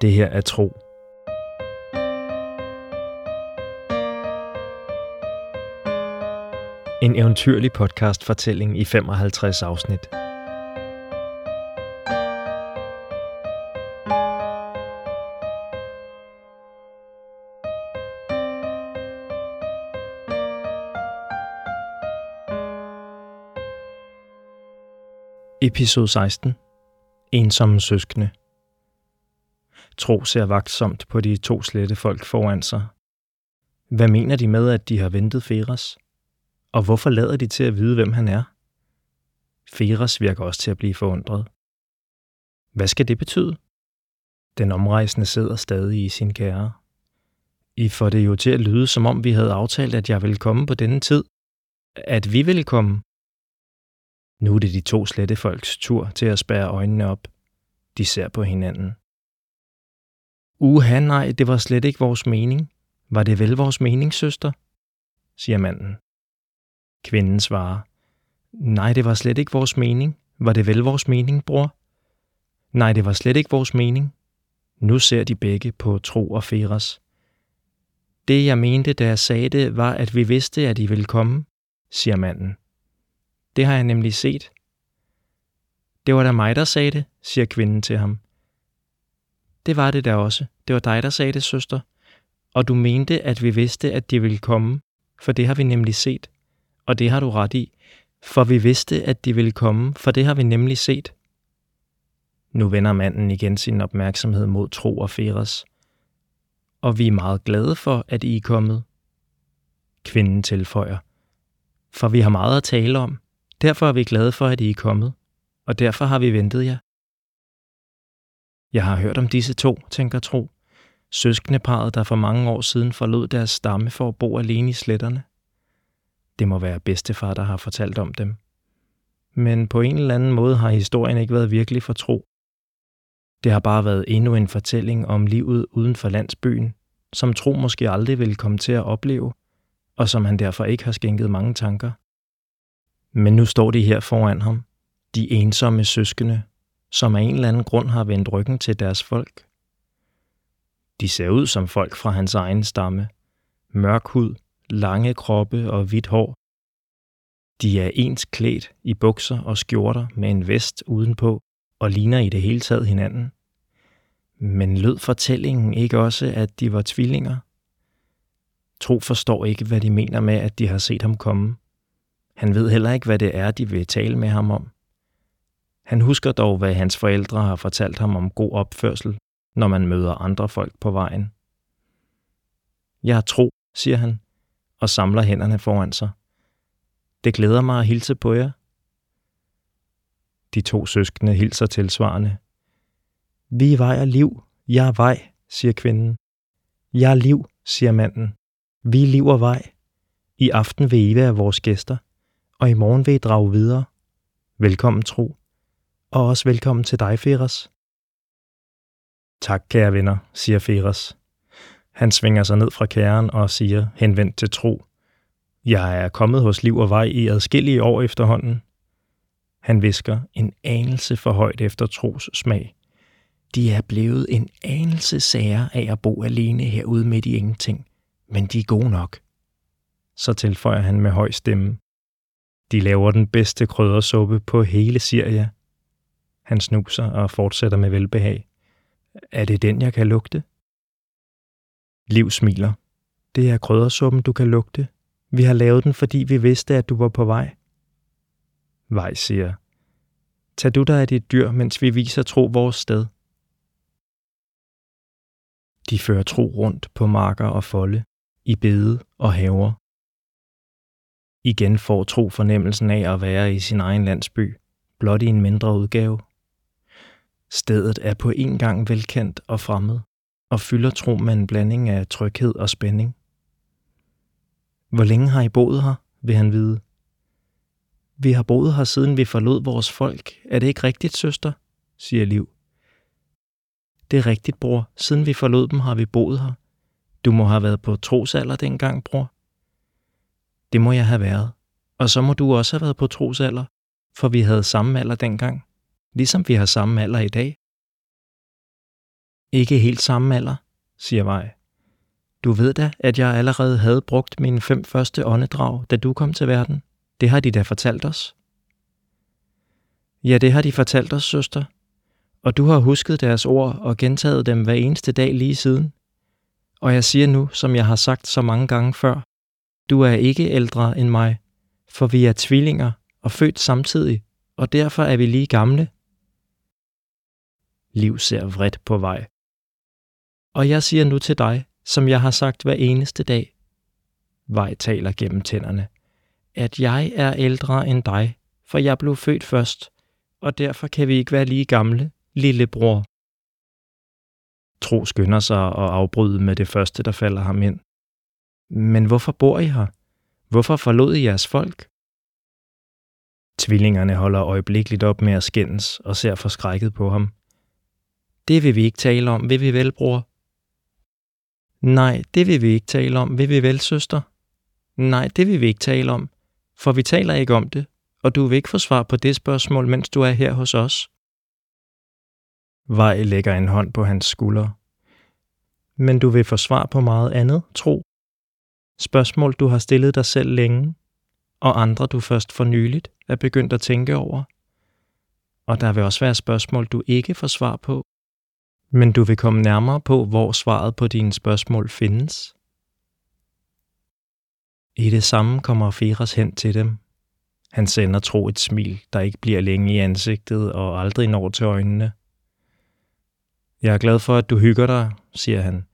Det her er tro. En eventyrlig podcast fortælling i 55 afsnit. Episode 16. Ensomme søskende. Tro ser vagtsomt på de to slette folk foran sig. Hvad mener de med, at de har ventet Feras? Og hvorfor lader de til at vide, hvem han er? Feras virker også til at blive forundret. Hvad skal det betyde? Den omrejsende sidder stadig i sin kære. I får det jo til at lyde, som om vi havde aftalt, at jeg ville komme på denne tid. At vi ville komme. Nu er det de to slette folks tur til at spære øjnene op. De ser på hinanden. Uha, nej, det var slet ikke vores mening. Var det vel vores mening, søster? siger manden. Kvinden svarer. Nej, det var slet ikke vores mening. Var det vel vores mening, bror? Nej, det var slet ikke vores mening. Nu ser de begge på Tro og Feras. Det, jeg mente, da jeg sagde det, var, at vi vidste, at I ville komme, siger manden. Det har jeg nemlig set. Det var da mig, der sagde det, siger kvinden til ham. Det var det da også. Det var dig, der sagde det, søster. Og du mente, at vi vidste, at de ville komme, for det har vi nemlig set. Og det har du ret i, for vi vidste, at de ville komme, for det har vi nemlig set. Nu vender manden igen sin opmærksomhed mod Tro og Feres. Og vi er meget glade for, at I er kommet. Kvinden tilføjer. For vi har meget at tale om. Derfor er vi glade for, at I er kommet. Og derfor har vi ventet jer. Jeg har hørt om disse to, tænker Tro. Søskendeparet, der for mange år siden forlod deres stamme for at bo alene i sletterne. Det må være bedstefar, der har fortalt om dem. Men på en eller anden måde har historien ikke været virkelig for tro. Det har bare været endnu en fortælling om livet uden for landsbyen, som Tro måske aldrig ville komme til at opleve, og som han derfor ikke har skænket mange tanker. Men nu står de her foran ham, de ensomme søskende, som af en eller anden grund har vendt ryggen til deres folk. De ser ud som folk fra hans egen stamme. Mørk hud, lange kroppe og hvidt hår. De er ens klædt i bukser og skjorter med en vest udenpå og ligner i det hele taget hinanden. Men lød fortællingen ikke også, at de var tvillinger? Tro forstår ikke, hvad de mener med, at de har set ham komme. Han ved heller ikke, hvad det er, de vil tale med ham om. Han husker dog, hvad hans forældre har fortalt ham om god opførsel, når man møder andre folk på vejen. Jeg har tro, siger han, og samler hænderne foran sig. Det glæder mig at hilse på jer. De to søskende hilser tilsvarende. Vi er vej og liv. Jeg er vej, siger kvinden. Jeg er liv, siger manden. Vi er liv og vej. I aften vil I være vores gæster, og i morgen vil I drage videre. Velkommen, tro. Og også velkommen til dig, Feras. Tak, kære venner, siger Feras. Han svinger sig ned fra kæren og siger, henvendt til tro, Jeg er kommet hos Liv og Vej i adskillige år efterhånden. Han visker en anelse for højt efter tros smag. De er blevet en anelse sager af at bo alene herude midt i ingenting, men de er gode nok. Så tilføjer han med høj stemme. De laver den bedste kryddersuppe på hele Syrien han snuser og fortsætter med velbehag. Er det den, jeg kan lugte? Liv smiler. Det er kryddersuppen, du kan lugte. Vi har lavet den, fordi vi vidste, at du var på vej. Vej siger. Tag du dig af dit dyr, mens vi viser tro vores sted. De fører tro rundt på marker og folde, i bede og haver. Igen får tro fornemmelsen af at være i sin egen landsby, blot i en mindre udgave. Stedet er på en gang velkendt og fremmed, og fylder tro med en blanding af tryghed og spænding. Hvor længe har I boet her, vil han vide. Vi har boet her, siden vi forlod vores folk. Er det ikke rigtigt, søster? siger Liv. Det er rigtigt, bror. Siden vi forlod dem, har vi boet her. Du må have været på trosalder dengang, bror. Det må jeg have været. Og så må du også have været på trosalder, for vi havde samme alder dengang, ligesom vi har samme alder i dag. Ikke helt samme alder, siger Vej. Du ved da, at jeg allerede havde brugt mine fem første åndedrag, da du kom til verden. Det har de da fortalt os. Ja, det har de fortalt os, søster. Og du har husket deres ord og gentaget dem hver eneste dag lige siden. Og jeg siger nu, som jeg har sagt så mange gange før, du er ikke ældre end mig, for vi er tvillinger og født samtidig, og derfor er vi lige gamle. Liv ser vredt på vej. Og jeg siger nu til dig, som jeg har sagt hver eneste dag, Vej taler gennem tænderne, at jeg er ældre end dig, for jeg blev født først, og derfor kan vi ikke være lige gamle, lillebror. Tro skynder sig og afbryde med det første, der falder ham ind. Men hvorfor bor I her? Hvorfor forlod I jeres folk? Tvillingerne holder øjeblikkeligt op med at skændes og ser forskrækket på ham. Det vil vi ikke tale om, vil vi vel, bror? Nej, det vil vi ikke tale om, vil vi vel, søster? Nej, det vil vi ikke tale om, for vi taler ikke om det, og du vil ikke få svar på det spørgsmål, mens du er her hos os. Vej lægger en hånd på hans skulder. Men du vil få svar på meget andet, tro. Spørgsmål, du har stillet dig selv længe, og andre, du først for nyligt er begyndt at tænke over. Og der vil også være spørgsmål, du ikke får svar på, men du vil komme nærmere på, hvor svaret på dine spørgsmål findes. I det samme kommer Feras hen til dem. Han sender tro et smil, der ikke bliver længe i ansigtet og aldrig når til øjnene. Jeg er glad for, at du hygger dig, siger han.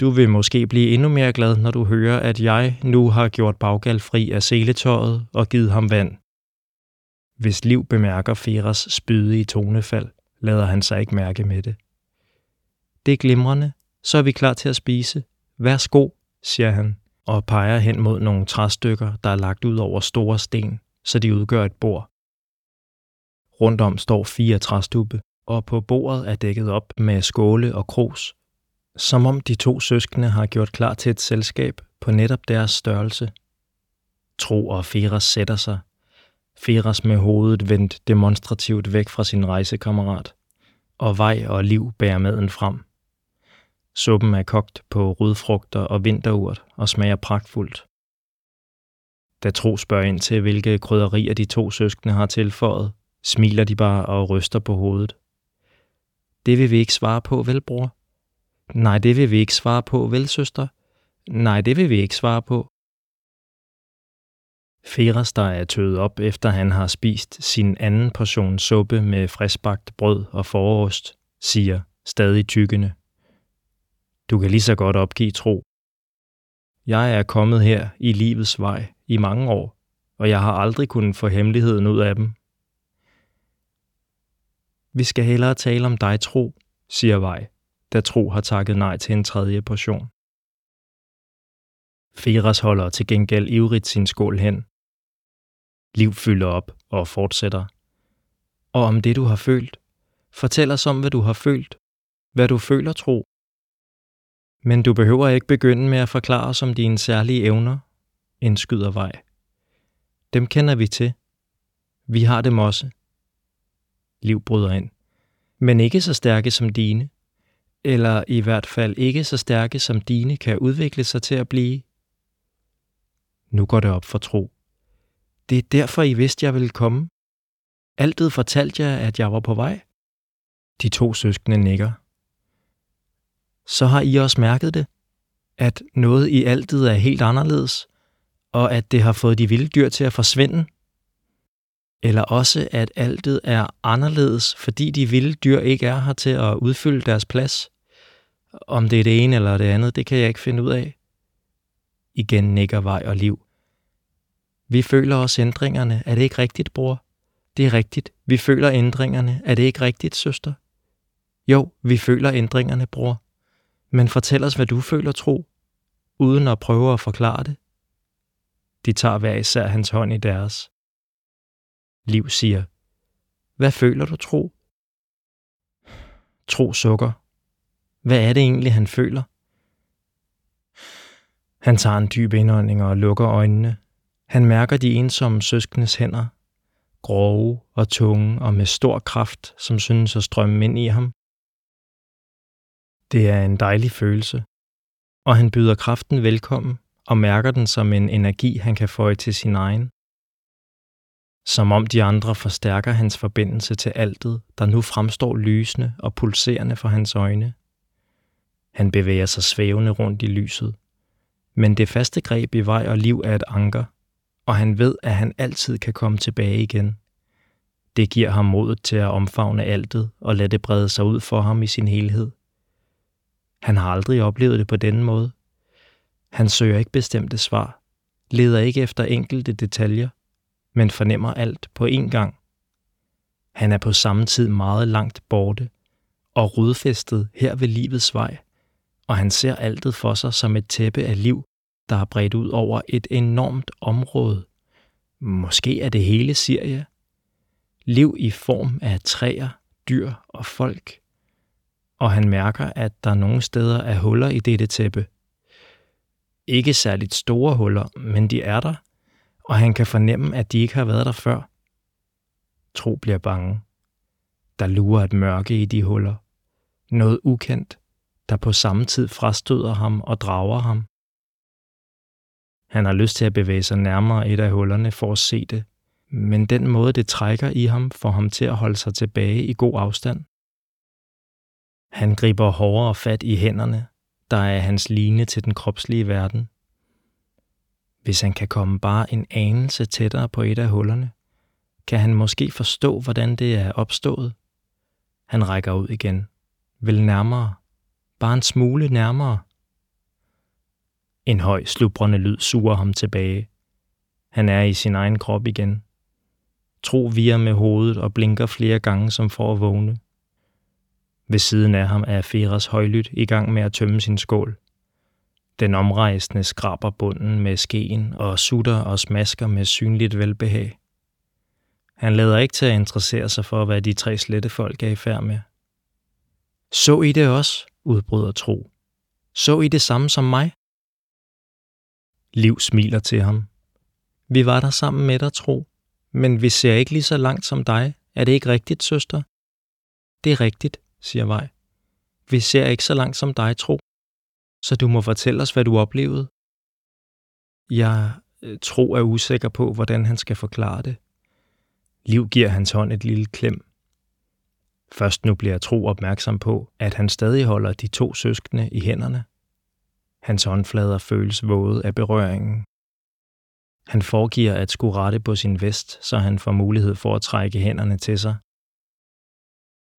Du vil måske blive endnu mere glad, når du hører, at jeg nu har gjort Baggal fri af seletøjet og givet ham vand. Hvis Liv bemærker Feras spydige tonefald, lader han sig ikke mærke med det. Det er glimrende, så er vi klar til at spise. Værsgo, siger han, og peger hen mod nogle træstykker, der er lagt ud over store sten, så de udgør et bord. Rundt om står fire træstubbe, og på bordet er dækket op med skåle og kros, som om de to søskende har gjort klar til et selskab på netop deres størrelse. Tro og Feras sætter sig. Feras med hovedet vendt demonstrativt væk fra sin rejsekammerat, og Vej og Liv bærer maden frem. Suppen er kogt på rødfrugter og vinterurt og smager pragtfuldt. Da Tro spørger ind til, hvilke krydderier de to søskende har tilføjet, smiler de bare og ryster på hovedet. Det vil vi ikke svare på, vel, bror? Nej, det vil vi ikke svare på, vel, søster? Nej, det vil vi ikke svare på. Feras, der er tøet op, efter han har spist sin anden portion suppe med friskbagt brød og forost, siger, stadig tykkende. Du kan lige så godt opgive tro. Jeg er kommet her i livets vej i mange år, og jeg har aldrig kunnet få hemmeligheden ud af dem. Vi skal hellere tale om dig, tro, siger Vej, da Tro har takket nej til en tredje portion. Feras holder til gengæld ivrigt sin skål hen. Liv fylder op og fortsætter. Og om det, du har følt. Fortæl os om, hvad du har følt. Hvad du føler, tro. Men du behøver ikke begynde med at forklare os om dine særlige evner, indskyder vej. Dem kender vi til. Vi har dem også. Liv bryder ind. Men ikke så stærke som dine. Eller i hvert fald ikke så stærke som dine kan udvikle sig til at blive. Nu går det op for tro. Det er derfor, I vidste, jeg ville komme. Altid fortalte jeg, at jeg var på vej. De to søskende nikker så har I også mærket det. At noget i altet er helt anderledes, og at det har fået de vilde dyr til at forsvinde. Eller også, at altet er anderledes, fordi de vilde dyr ikke er her til at udfylde deres plads. Om det er det ene eller det andet, det kan jeg ikke finde ud af. Igen nikker vej og liv. Vi føler os ændringerne. Er det ikke rigtigt, bror? Det er rigtigt. Vi føler ændringerne. Er det ikke rigtigt, søster? Jo, vi føler ændringerne, bror. Men fortæl os, hvad du føler, tro, uden at prøve at forklare det. De tager hver især hans hånd i deres. Liv siger, hvad føler du, tro? Tro sukker. Hvad er det egentlig, han føler? Han tager en dyb indånding og lukker øjnene. Han mærker de ensomme søskendes hænder, grove og tunge og med stor kraft, som synes at strømme ind i ham. Det er en dejlig følelse, og han byder kraften velkommen og mærker den som en energi, han kan føje til sin egen. Som om de andre forstærker hans forbindelse til altet, der nu fremstår lysende og pulserende for hans øjne. Han bevæger sig svævende rundt i lyset, men det faste greb i vej og liv er et anker, og han ved, at han altid kan komme tilbage igen. Det giver ham modet til at omfavne altet og lade det brede sig ud for ham i sin helhed. Han har aldrig oplevet det på denne måde. Han søger ikke bestemte svar, leder ikke efter enkelte detaljer, men fornemmer alt på én gang. Han er på samme tid meget langt borte og rodfæstet her ved livets vej, og han ser altet for sig som et tæppe af liv, der er bredt ud over et enormt område. Måske er det hele Syrien. Liv i form af træer, dyr og folk. Og han mærker, at der nogle steder er huller i dette tæppe. Ikke særligt store huller, men de er der, og han kan fornemme, at de ikke har været der før. Tro bliver bange. Der lurer et mørke i de huller. Noget ukendt, der på samme tid frastøder ham og drager ham. Han har lyst til at bevæge sig nærmere et af hullerne for at se det, men den måde, det trækker i ham, får ham til at holde sig tilbage i god afstand. Han griber hårdere fat i hænderne, der er hans line til den kropslige verden. Hvis han kan komme bare en anelse tættere på et af hullerne, kan han måske forstå, hvordan det er opstået. Han rækker ud igen. Vil nærmere. Bare en smule nærmere. En høj, slubrende lyd suger ham tilbage. Han er i sin egen krop igen. Tro virer med hovedet og blinker flere gange som for at vågne. Ved siden af ham er Feras højlydt i gang med at tømme sin skål. Den omrejsende skraber bunden med skeen og sutter og smasker med synligt velbehag. Han lader ikke til at interessere sig for, hvad de tre slette folk er i færd med. Så I det også, udbryder Tro. Så I det samme som mig? Liv smiler til ham. Vi var der sammen med dig, Tro, men vi ser ikke lige så langt som dig. Er det ikke rigtigt, søster? Det er rigtigt, siger Vej. Vi ser ikke så langt som dig, Tro så du må fortælle os, hvad du oplevede. Jeg øh, tro tror er usikker på, hvordan han skal forklare det. Liv giver hans hånd et lille klem. Først nu bliver Tro opmærksom på, at han stadig holder de to søskende i hænderne. Hans håndflader føles våde af berøringen. Han foregiver at skulle rette på sin vest, så han får mulighed for at trække hænderne til sig.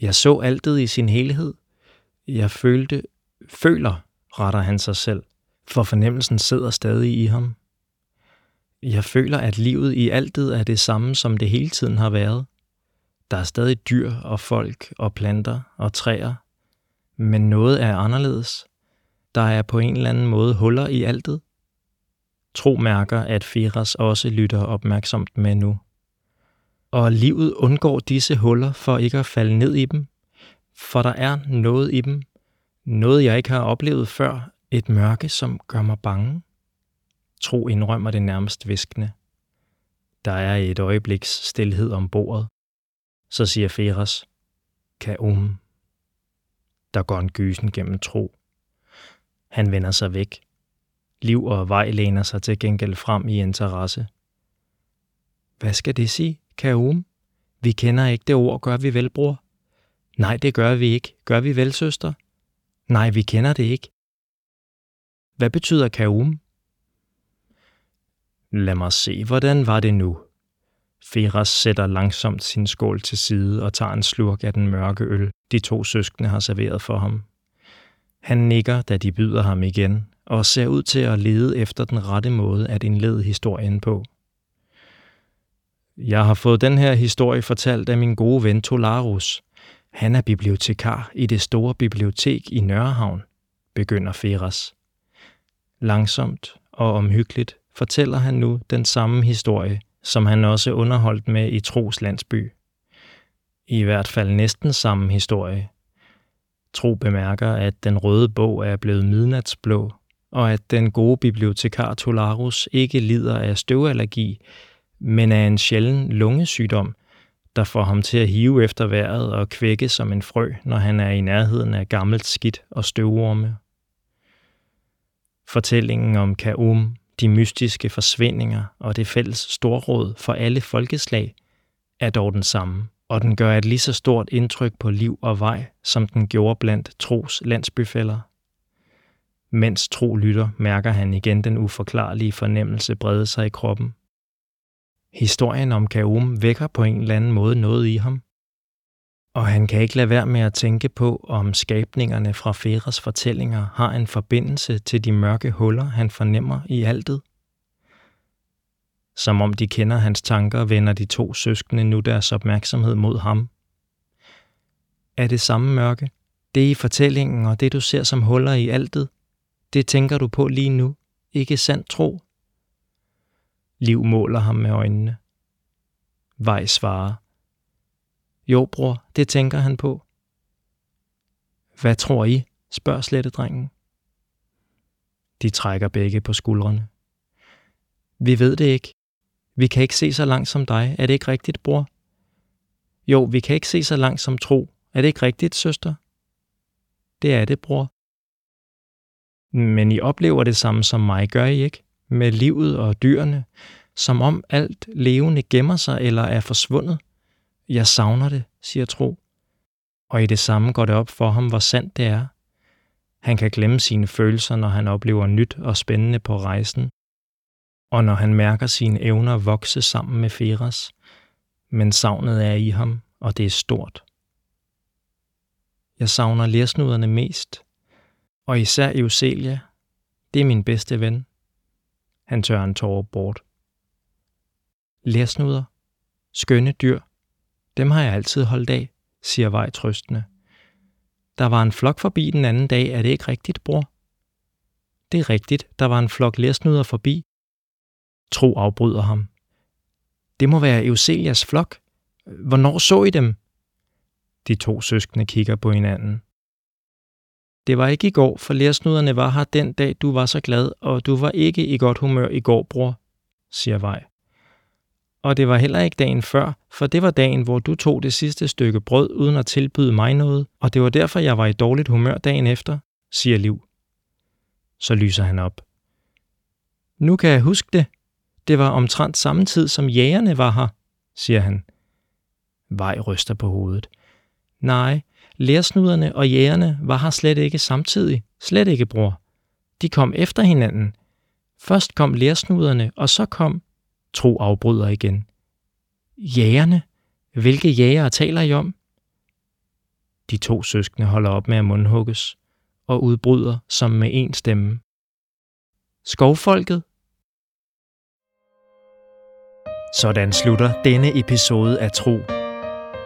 Jeg så altet i sin helhed. Jeg følte, føler, retter han sig selv, for fornemmelsen sidder stadig i ham. Jeg føler, at livet i altet er det samme, som det hele tiden har været. Der er stadig dyr og folk og planter og træer, men noget er anderledes. Der er på en eller anden måde huller i altet. Tro mærker, at Firas også lytter opmærksomt med nu. Og livet undgår disse huller for ikke at falde ned i dem, for der er noget i dem, noget, jeg ikke har oplevet før. Et mørke, som gør mig bange. Tro indrømmer det nærmest viskende. Der er et øjebliks stillhed om bordet. Så siger Feras, Kaum. Der går en gysen gennem tro. Han vender sig væk. Liv og vej læner sig til gengæld frem i interesse. Hvad skal det sige, Kaum? Vi kender ikke det ord, gør vi vel, bror? Nej, det gør vi ikke. Gør vi vel, søster? Nej, vi kender det ikke. Hvad betyder kaum? Lad mig se, hvordan var det nu? Feras sætter langsomt sin skål til side og tager en slurk af den mørke øl, de to søskende har serveret for ham. Han nikker, da de byder ham igen, og ser ud til at lede efter den rette måde at indlede historien på. Jeg har fået den her historie fortalt af min gode ven Tolarus, han er bibliotekar i det store bibliotek i Nørrehavn, begynder Feras. Langsomt og omhyggeligt fortæller han nu den samme historie, som han også underholdt med i Tros landsby. I hvert fald næsten samme historie. Tro bemærker, at den røde bog er blevet midnatsblå, og at den gode bibliotekar Tolarus ikke lider af støvallergi, men af en sjælden lungesygdom, der får ham til at hive efter vejret og kvække som en frø, når han er i nærheden af gammelt skidt og støvorme. Fortællingen om Kaum, de mystiske forsvindinger og det fælles storråd for alle folkeslag er dog den samme, og den gør et lige så stort indtryk på liv og vej, som den gjorde blandt tros landsbyfælder. Mens tro lytter, mærker han igen den uforklarlige fornemmelse brede sig i kroppen. Historien om Kaum vækker på en eller anden måde noget i ham. Og han kan ikke lade være med at tænke på, om skabningerne fra Feras fortællinger har en forbindelse til de mørke huller, han fornemmer i altet. Som om de kender hans tanker, vender de to søskende nu deres opmærksomhed mod ham. Er det samme mørke? Det i fortællingen og det du ser som huller i altet, det tænker du på lige nu, ikke sandt tro? Liv måler ham med øjnene. Vej svarer. Jo, bror, det tænker han på. Hvad tror I? spørger slettedrengen. De trækker begge på skuldrene. Vi ved det ikke. Vi kan ikke se så langt som dig. Er det ikke rigtigt, bror? Jo, vi kan ikke se så langt som tro. Er det ikke rigtigt, søster? Det er det, bror. Men I oplever det samme som mig, gør I ikke? Med livet og dyrene, som om alt levende gemmer sig eller er forsvundet. Jeg savner det, siger Tro. Og i det samme går det op for ham, hvor sandt det er. Han kan glemme sine følelser, når han oplever nyt og spændende på rejsen, og når han mærker sine evner vokse sammen med Feras, men savnet er i ham, og det er stort. Jeg savner lærsnuderne mest, og især Euselia. Det er min bedste ven. Han tør en tårer bort. Lærsnuder, skønne dyr, dem har jeg altid holdt af, siger Vej trøstende. Der var en flok forbi den anden dag, er det ikke rigtigt, bror? Det er rigtigt, der var en flok lærsnuder forbi. Tro afbryder ham. Det må være Euselias flok. Hvornår så I dem? De to søskende kigger på hinanden. Det var ikke i går, for lærsnuderne var her den dag, du var så glad, og du var ikke i godt humør i går, bror, siger Vej. Og det var heller ikke dagen før, for det var dagen, hvor du tog det sidste stykke brød uden at tilbyde mig noget, og det var derfor, jeg var i dårligt humør dagen efter, siger Liv. Så lyser han op. Nu kan jeg huske det. Det var omtrent samme tid, som jægerne var her, siger han. Vej ryster på hovedet. Nej, lærsnuderne og jægerne var her slet ikke samtidig. Slet ikke, bror. De kom efter hinanden. Først kom lærsnuderne, og så kom Tro afbryder igen. Jægerne? Hvilke jæger taler I om? De to søskende holder op med at mundhugges og udbryder som med en stemme. Skovfolket? Sådan slutter denne episode af Tro.